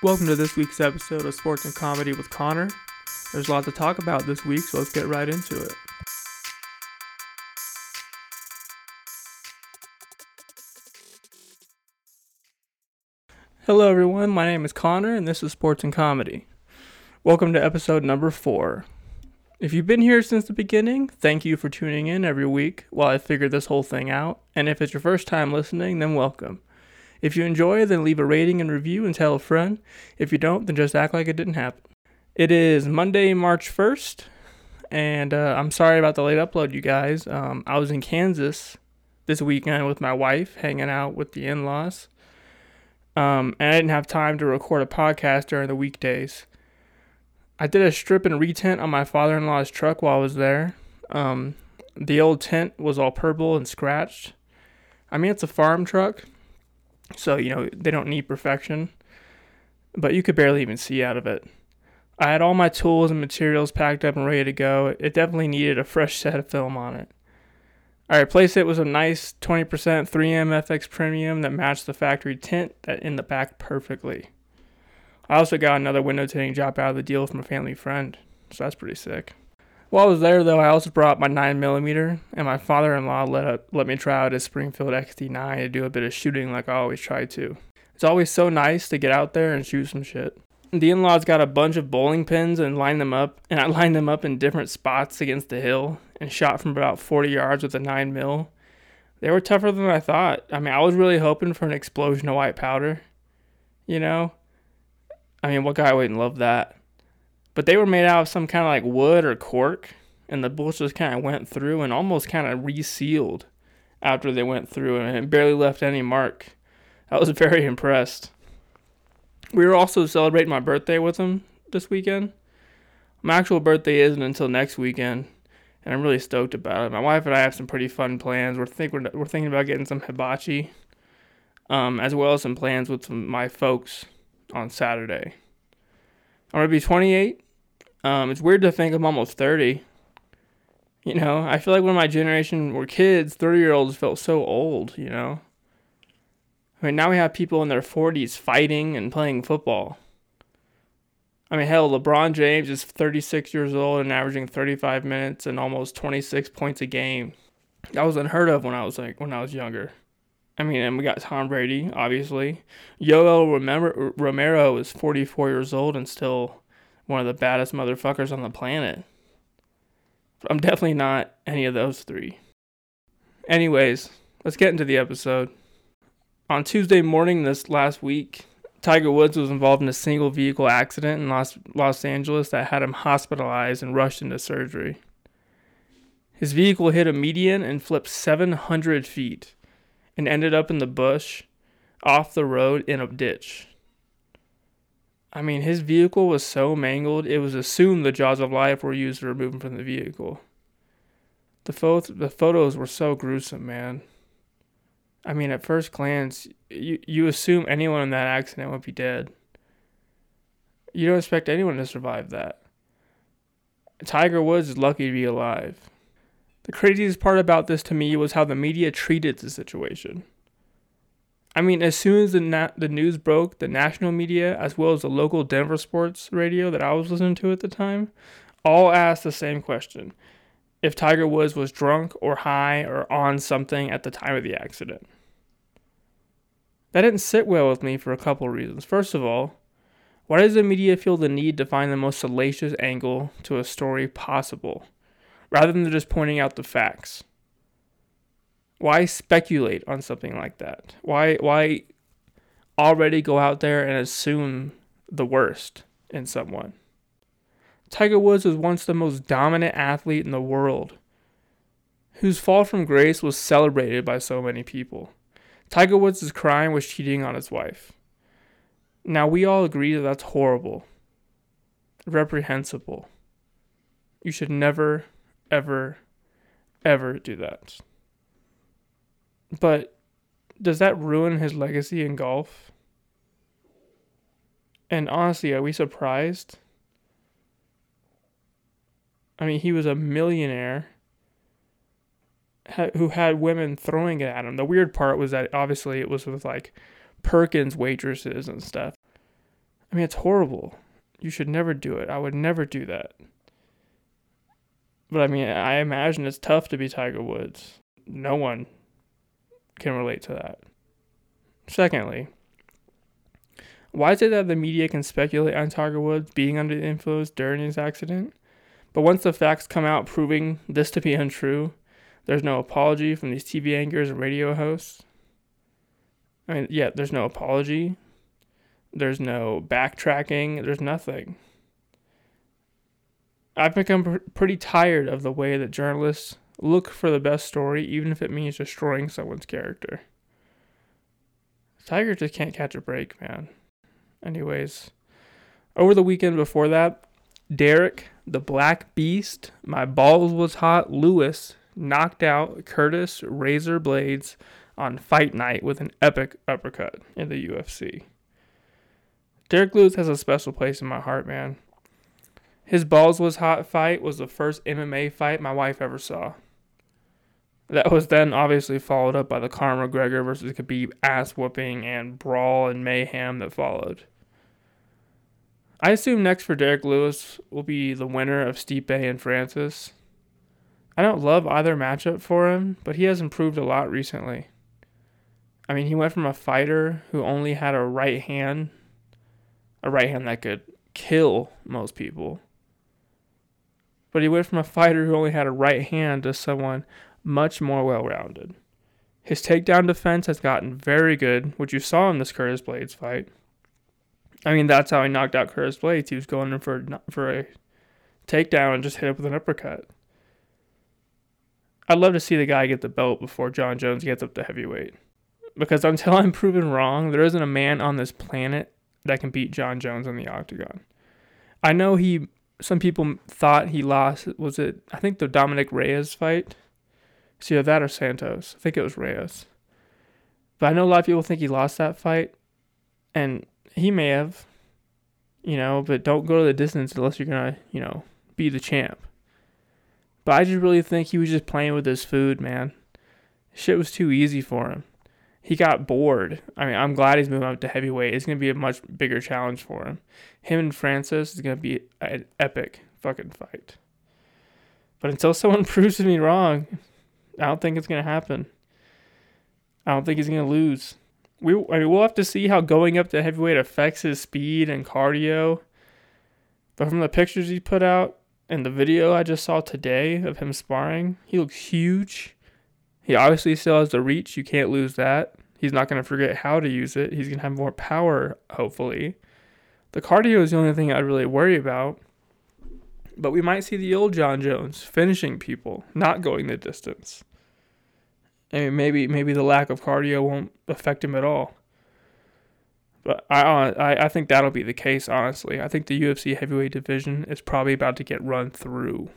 Welcome to this week's episode of Sports and Comedy with Connor. There's a lot to talk about this week, so let's get right into it. Hello, everyone. My name is Connor, and this is Sports and Comedy. Welcome to episode number four. If you've been here since the beginning, thank you for tuning in every week while I figure this whole thing out. And if it's your first time listening, then welcome. If you enjoy, then leave a rating and review and tell a friend. If you don't, then just act like it didn't happen. It is Monday, March 1st, and uh, I'm sorry about the late upload, you guys. Um, I was in Kansas this weekend with my wife, hanging out with the in laws. Um, and I didn't have time to record a podcast during the weekdays. I did a strip and retint on my father in law's truck while I was there. Um, the old tent was all purple and scratched. I mean, it's a farm truck, so, you know, they don't need perfection, but you could barely even see out of it. I had all my tools and materials packed up and ready to go. It definitely needed a fresh set of film on it. I replaced it with a nice 20% 3M FX Premium that matched the factory tint that in the back perfectly. I also got another window tinting job out of the deal from a family friend, so that's pretty sick. While I was there, though, I also brought my 9mm, and my father in law let, let me try out his Springfield XD9 to do a bit of shooting like I always try to. It's always so nice to get out there and shoot some shit. The in laws got a bunch of bowling pins and lined them up, and I lined them up in different spots against the hill and shot from about 40 yards with a 9 mil. They were tougher than I thought. I mean, I was really hoping for an explosion of white powder. You know? I mean, what guy wouldn't love that? But they were made out of some kind of like wood or cork, and the bullets just kind of went through and almost kind of resealed after they went through, and barely left any mark. I was very impressed. We were also celebrating my birthday with them this weekend. My actual birthday isn't until next weekend, and I'm really stoked about it. My wife and I have some pretty fun plans. We're think we're, we're thinking about getting some hibachi, um, as well as some plans with some, my folks on Saturday. I'm gonna be 28 um, it's weird to think I'm almost 30. You know, I feel like when my generation were kids, 30 year olds felt so old, you know? I mean, now we have people in their 40s fighting and playing football. I mean, hell, LeBron James is 36 years old and averaging 35 minutes and almost 26 points a game. That was unheard of when I was like when I was younger. I mean, and we got Tom Brady, obviously. Yoel Romero is 44 years old and still one of the baddest motherfuckers on the planet. I'm definitely not any of those three. Anyways, let's get into the episode. On Tuesday morning this last week, Tiger Woods was involved in a single vehicle accident in Los, Los Angeles that had him hospitalized and rushed into surgery. His vehicle hit a median and flipped 700 feet and ended up in the bush off the road in a ditch. I mean, his vehicle was so mangled, it was assumed the jaws of life were used to remove him from the vehicle. The, the photos were so gruesome, man. I mean, at first glance, you, you assume anyone in that accident would be dead. You don't expect anyone to survive that. Tiger Woods is lucky to be alive. The craziest part about this to me was how the media treated the situation. I mean, as soon as the na- the news broke, the national media as well as the local Denver sports radio that I was listening to at the time, all asked the same question: if Tiger Woods was drunk or high or on something at the time of the accident. That didn't sit well with me for a couple of reasons. First of all, why does the media feel the need to find the most salacious angle to a story possible, rather than just pointing out the facts? Why speculate on something like that? Why why already go out there and assume the worst in someone? Tiger Woods was once the most dominant athlete in the world, whose fall from grace was celebrated by so many people. Tiger Woods' crime was cheating on his wife. Now, we all agree that that's horrible, reprehensible. You should never, ever, ever do that. But does that ruin his legacy in golf? And honestly, are we surprised? I mean, he was a millionaire who had women throwing it at him. The weird part was that obviously it was with like Perkins waitresses and stuff. I mean, it's horrible. You should never do it. I would never do that. But I mean, I imagine it's tough to be Tiger Woods. No one can relate to that. Secondly, why is it that the media can speculate on Tiger Woods being under the influence during his accident? But once the facts come out proving this to be untrue, there's no apology from these TV anchors and radio hosts. I mean, yeah, there's no apology. There's no backtracking. There's nothing. I've become pr- pretty tired of the way that journalists look for the best story, even if it means destroying someone's character. Tiger just can't catch a break, man. Anyways, over the weekend before that, Derrick, the Black Beast, my balls was hot, Lewis knocked out Curtis Razor Blaydes on fight night with an epic uppercut in the UFC. Derrick Lewis has a special place in my heart, man. His balls was hot fight was the first MMA fight my wife ever saw. That was then obviously followed up by the Conor McGregor versus Khabib ass whooping and brawl and mayhem that followed. I assume next for Derrick Lewis will be the winner of Stipe and Francis. I don't love either matchup for him, but he has improved a lot recently. I mean, he went from a fighter who only had a right hand, a right hand that could kill most people, but he went from a fighter who only had a right hand to someone much more well rounded. His takedown defense has gotten very good, which you saw in this Curtis Blaydes fight. I mean, that's how he knocked out Curtis Blaydes. He was going in for, for a takedown and just hit up with an uppercut. I'd love to see the guy get the belt before Jon Jones gets up to heavyweight. Because until I'm proven wrong, there isn't a man on this planet that can beat Jon Jones in the octagon. I know he some people thought he lost was it I think the Dominick Reyes fight. So either that or Santos. I think it was Reyes. But I know a lot of people think he lost that fight. And he may have. You know, but don't go to the distance unless you're gonna, you know, be the champ. But I just really think he was just playing with his food, man. Shit was too easy for him. He got bored. I mean, I'm glad he's moving up to heavyweight. It's going to be a much bigger challenge for him. Him and Francis is going to be an epic fucking fight. But until someone proves me wrong, I don't think it's going to happen. I don't think he's going to lose. We, I mean, we'll have to see how going up to heavyweight affects his speed and cardio. But from the pictures he put out, and the video I just saw today of him sparring, he looks huge. He obviously still has the reach. You can't lose that. He's not going to forget how to use it. He's going to have more power, hopefully. The cardio is the only thing I'd really worry about. But we might see the old Jon Jones finishing people, not going the distance. I mean, maybe maybe the lack of cardio won't affect him at all. But I, I I think that'll be the case. Honestly, I think the UFC heavyweight division is probably about to get run through.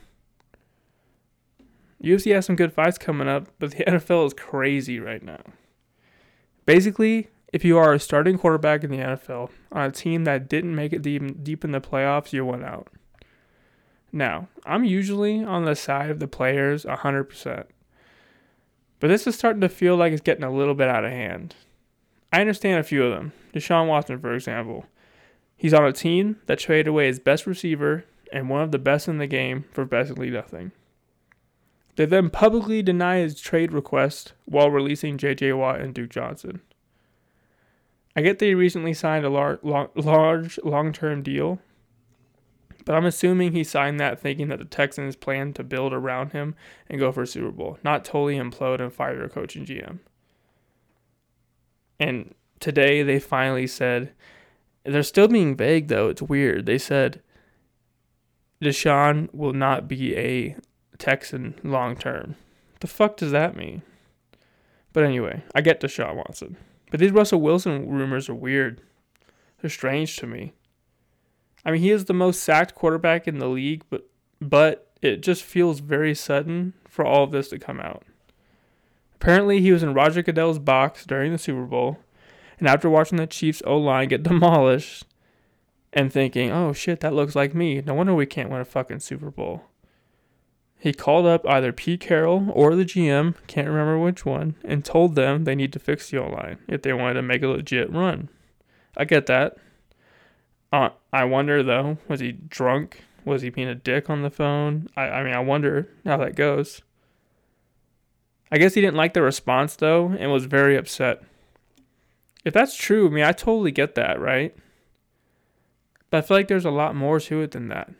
UFC has some good fights coming up, but the NFL is crazy right now. Basically, if you are a starting quarterback in the NFL on a team that didn't make it deep, deep in the playoffs, you went out. Now, I'm usually on the side of the players 100%. But this is starting to feel like it's getting a little bit out of hand. I understand a few of them. Deshaun Watson, for example. He's on a team that traded away his best receiver and one of the best in the game for basically nothing. They then publicly deny his trade request while releasing J.J. Watt and Duke Johnson. I get they recently signed a lar- long, large long term deal, but I'm assuming he signed that thinking that the Texans plan to build around him and go for a Super Bowl, not totally implode and fire their coach and GM. And today they finally said, they're still being vague though. It's weird. They said Deshaun will not be a Texan long term. The fuck does that mean? But anyway, I get Deshaun Watson. But these Russell Wilson rumors are weird. They're strange to me. I mean, he is the most sacked quarterback in the league, but but it just feels very sudden for all of this to come out. Apparently, he was in Roger Goodell's box during the Super Bowl, and after watching the Chiefs O line get demolished and thinking, oh shit, that looks like me, no wonder we can't win a fucking Super Bowl. He called up either Pete Carroll or the GM, can't remember which one, and told them they need to fix the O line if they wanted to make a legit run. I get that. Uh, I wonder though, was he drunk? Was he being a dick on the phone? I, I mean, I wonder how that goes. I guess he didn't like the response though and was very upset. If that's true, I mean, I totally get that, right? But I feel like there's a lot more to it than that.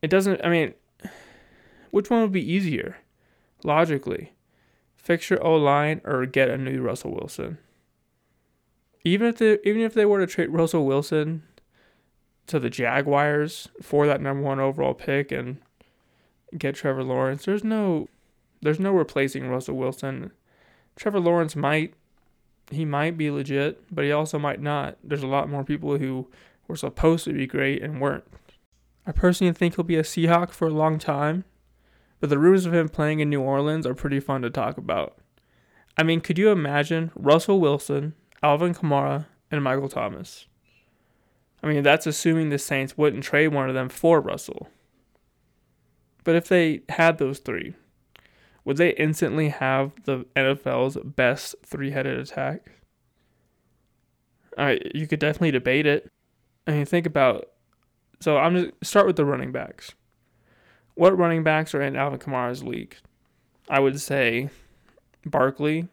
It doesn't, I mean, which one would be easier, logically? Fix your O line or get a new Russell Wilson? Even if they, even if they were to trade Russell Wilson to the Jaguars for that number one overall pick and get Trevor Lawrence, there's no there's no replacing Russell Wilson. Trevor Lawrence might he might be legit, but he also might not. There's a lot more people who were supposed to be great and weren't. I personally think he'll be a Seahawk for a long time, but the rumors of him playing in New Orleans are pretty fun to talk about. I mean, could you imagine Russell Wilson, Alvin Kamara, and Michael Thomas? I mean, that's assuming the Saints wouldn't trade one of them for Russell. But if they had those three, would they instantly have the NFL's best three headed attack? All right, you could definitely debate it. I mean, think about. So I'm just start with the running backs. What running backs are in Alvin Kamara's league? I would say Barkley.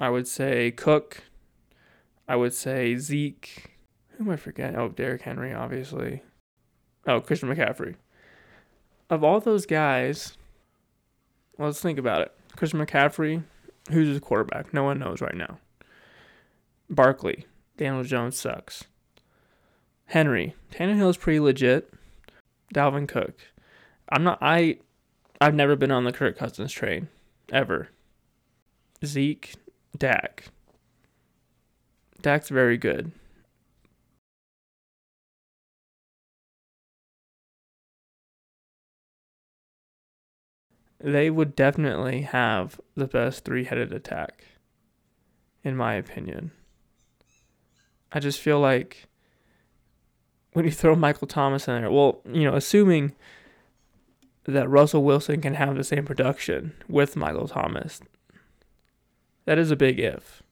I would say Cook. I would say Zeke. Who am I forgetting? Oh, Derrick Henry, obviously. Oh, Christian McCaffrey of all those guys, let's think about it. Christian McCaffrey, who's his quarterback? No one knows right now. Barkley, Daniel Jones sucks. Henry, Tannehill's pretty legit. Dalvin Cook. I'm not I I've never been on the Kirk Cousins train. Ever. Zeke, Dak. Dak's very good. they would definitely have the best three headed attack, in my opinion. I just feel like when you throw Michael Thomas in there, well, you know, assuming that Russell Wilson can have the same production with Michael Thomas, that is a big if.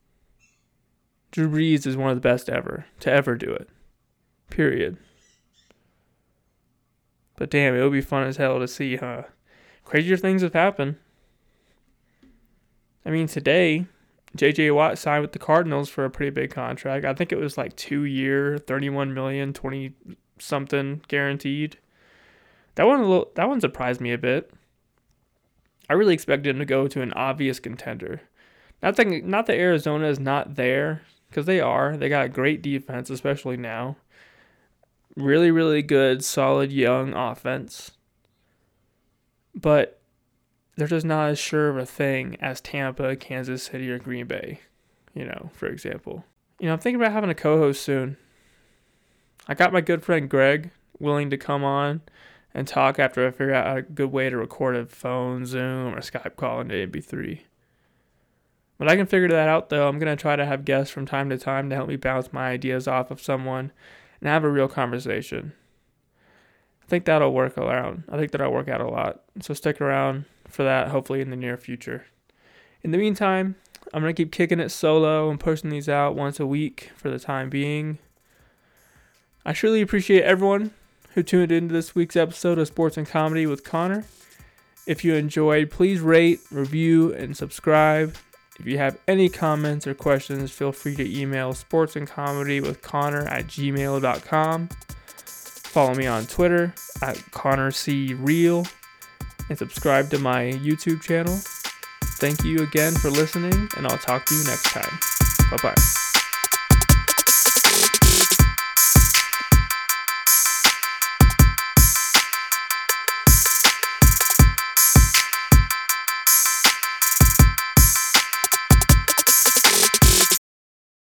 Drew Brees is one of the best ever to ever do it. Period. But damn, it would be fun as hell to see, huh? crazier things have happened. I mean, today, JJ Watt signed with the Cardinals for a pretty big contract. I think it was like two year, 31 million, 20 something guaranteed. That one, little, that one surprised me a bit. I really expected him to go to an obvious contender. Not that, not that Arizona is not there, because they are. They got great defense, especially now. Really, really good, solid young offense but they're just not as sure of a thing as Tampa, Kansas City, or Green Bay, you know, for example. You know, I'm thinking about having a co host soon. I got my good friend Greg willing to come on and talk after I figure out a good way to record a phone, Zoom, or Skype call into MP3. But I can figure that out though. I'm going to try to have guests from time to time to help me bounce my ideas off of someone and have a real conversation. I think that'll work around. I think that'll work out a lot. So stick around for that, hopefully in the near future. In the meantime, I'm gonna keep kicking it solo and pushing these out once a week for the time being. I truly appreciate everyone who tuned into this week's episode of Sports and Comedy with Connor. If you enjoyed, please rate, review, and subscribe. If you have any comments or questions, feel free to email sportsandcomedy with Connor at gmail.com. Follow me on Twitter at Connor C. Real and subscribe to my YouTube channel. Thank you again for listening, and I'll talk to you next time. Bye bye.